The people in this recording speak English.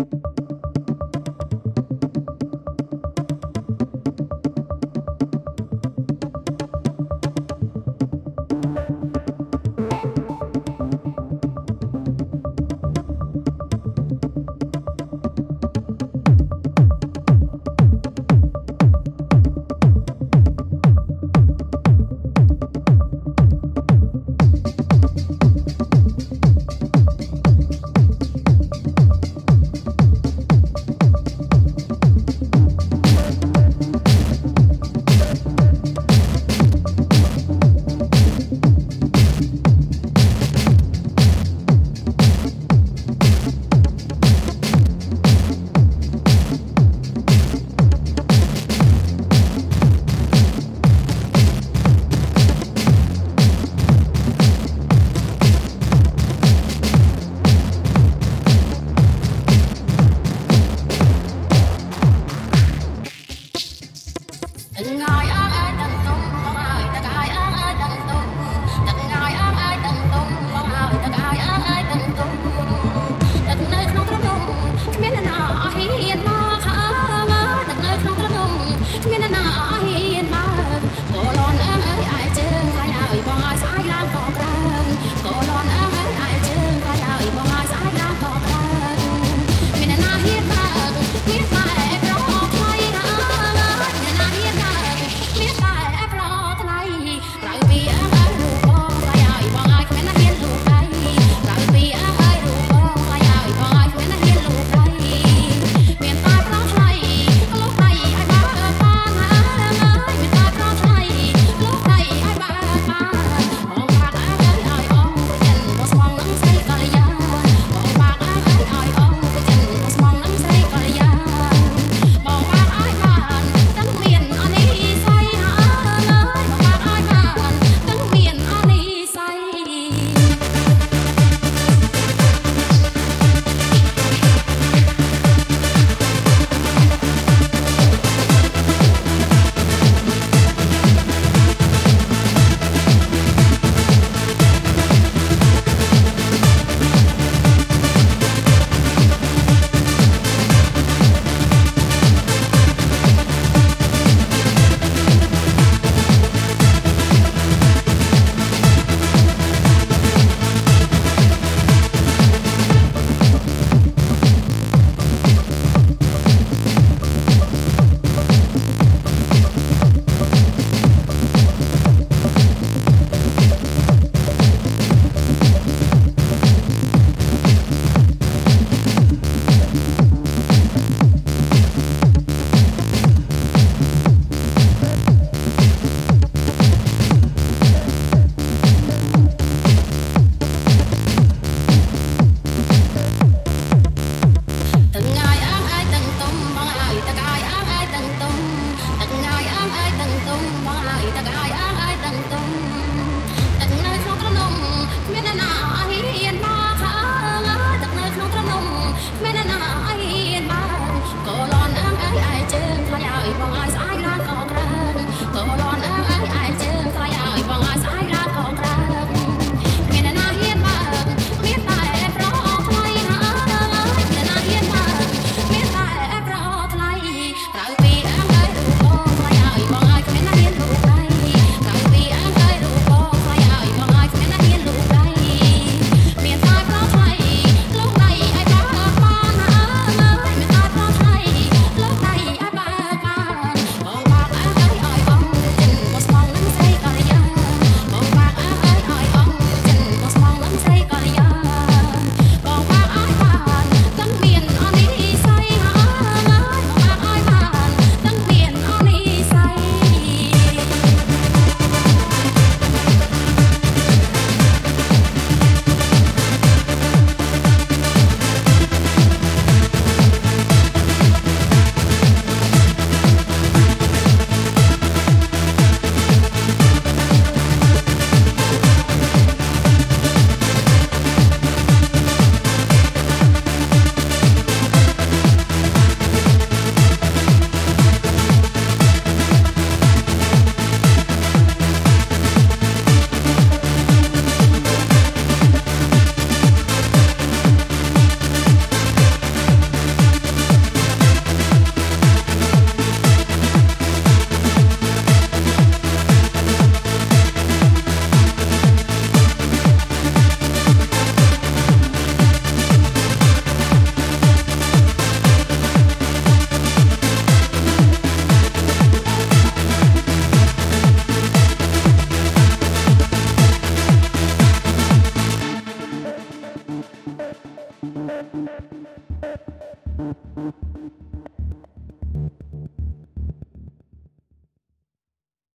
you And I my eyes Thank